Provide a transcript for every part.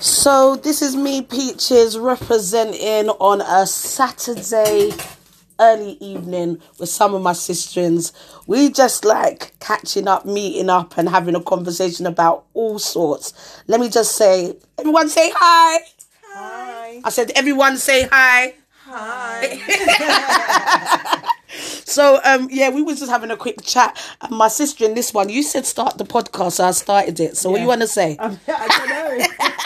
So this is me, Peaches, representing on a Saturday early evening with some of my sisterins. We just like catching up, meeting up, and having a conversation about all sorts. Let me just say, everyone say hi. Hi. I said, everyone say hi. Hi. So um yeah, we was just having a quick chat. And my sister in this one, you said start the podcast, so I started it. So what Yeah. you want to say? I don't know.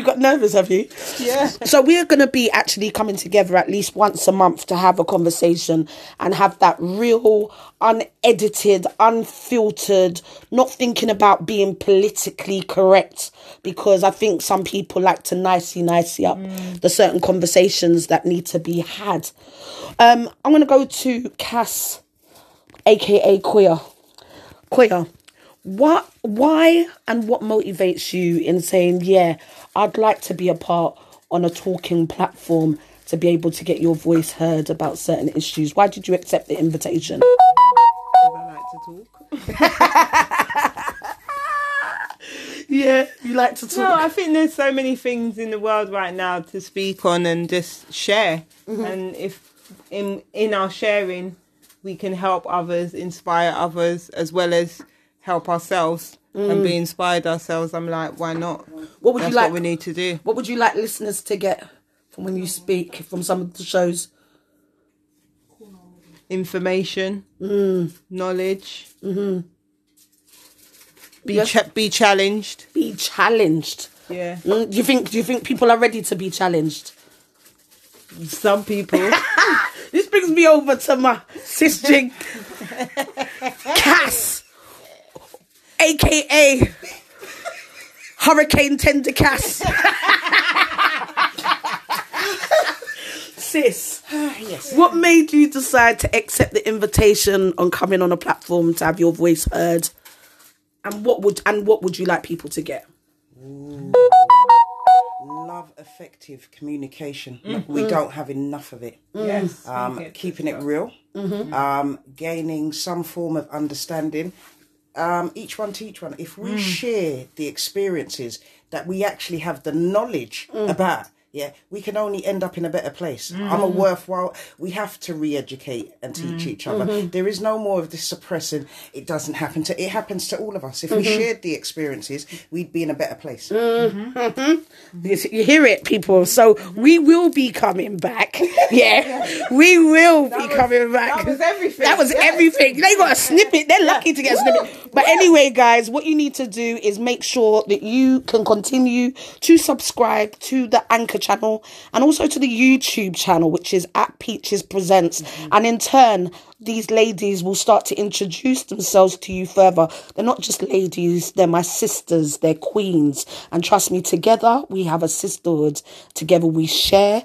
You got nervous, have you? Yeah. So we're going to be actually coming together at least once a month to have a conversation and have that real, unedited, unfiltered, not thinking about being politically correct because I think some people like to nicey nicey up the certain conversations that need to be had. Um, I'm going to go to Cass, aka Queer. Queer, what, why, and what motivates you in saying, yeah, I'd like to be a part on a talking platform to be able to get your voice heard about certain issues? Why did you accept the invitation? I like to talk. Yeah, you like to talk. No, I think there's so many things in the world right now to speak on and just share. Mm-hmm. And if in in our sharing we can help others, inspire others, as well as help ourselves and mm. be inspired ourselves, I'm like, why not? What would That's you like? what we need to do. What would you like listeners to get from when you speak from some of the shows? Information, mm. knowledge, mm-hmm. be Yes. be challenged. Be challenged. Yeah, Mm, Do you think? Do you think people are ready to be challenged? some people. This brings me over to my sister Cass, aka Hurricane Tender Cass. Sis, yes. what made you decide to accept the invitation on coming on a platform to have your voice heard? And what would and what would you like people to get? Love effective communication. We don't have enough of it. yes, Um, keeping it real, um, gaining some form of understanding. Um, each one to each one. If we share the experiences that we actually have the knowledge about, yeah, we can only end up in a better place. I'm a mm-hmm. worthwhile. We have to re-educate and teach mm-hmm. each other. Mm-hmm. There is no more of this suppressing. It doesn't happen to. It happens to all of us. If we shared the experiences, we'd be in a better place. You you hear it, people. So we will be coming back. Yeah, we will be coming back. that was everything. That was Yes. everything. They got a snippet. They're lucky to get a snippet. But anyway, guys, what you need to do is make sure that you can continue to subscribe to the Anchor channel and also to the YouTube channel, which is at Peaches Presents. Mm-hmm. And in turn, these ladies will start to introduce themselves to you further. They're not just ladies, they're my sisters, they're queens. And trust me, together we have a sisterhood. Together we share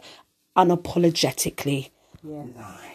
unapologetically. Yeah. Nice.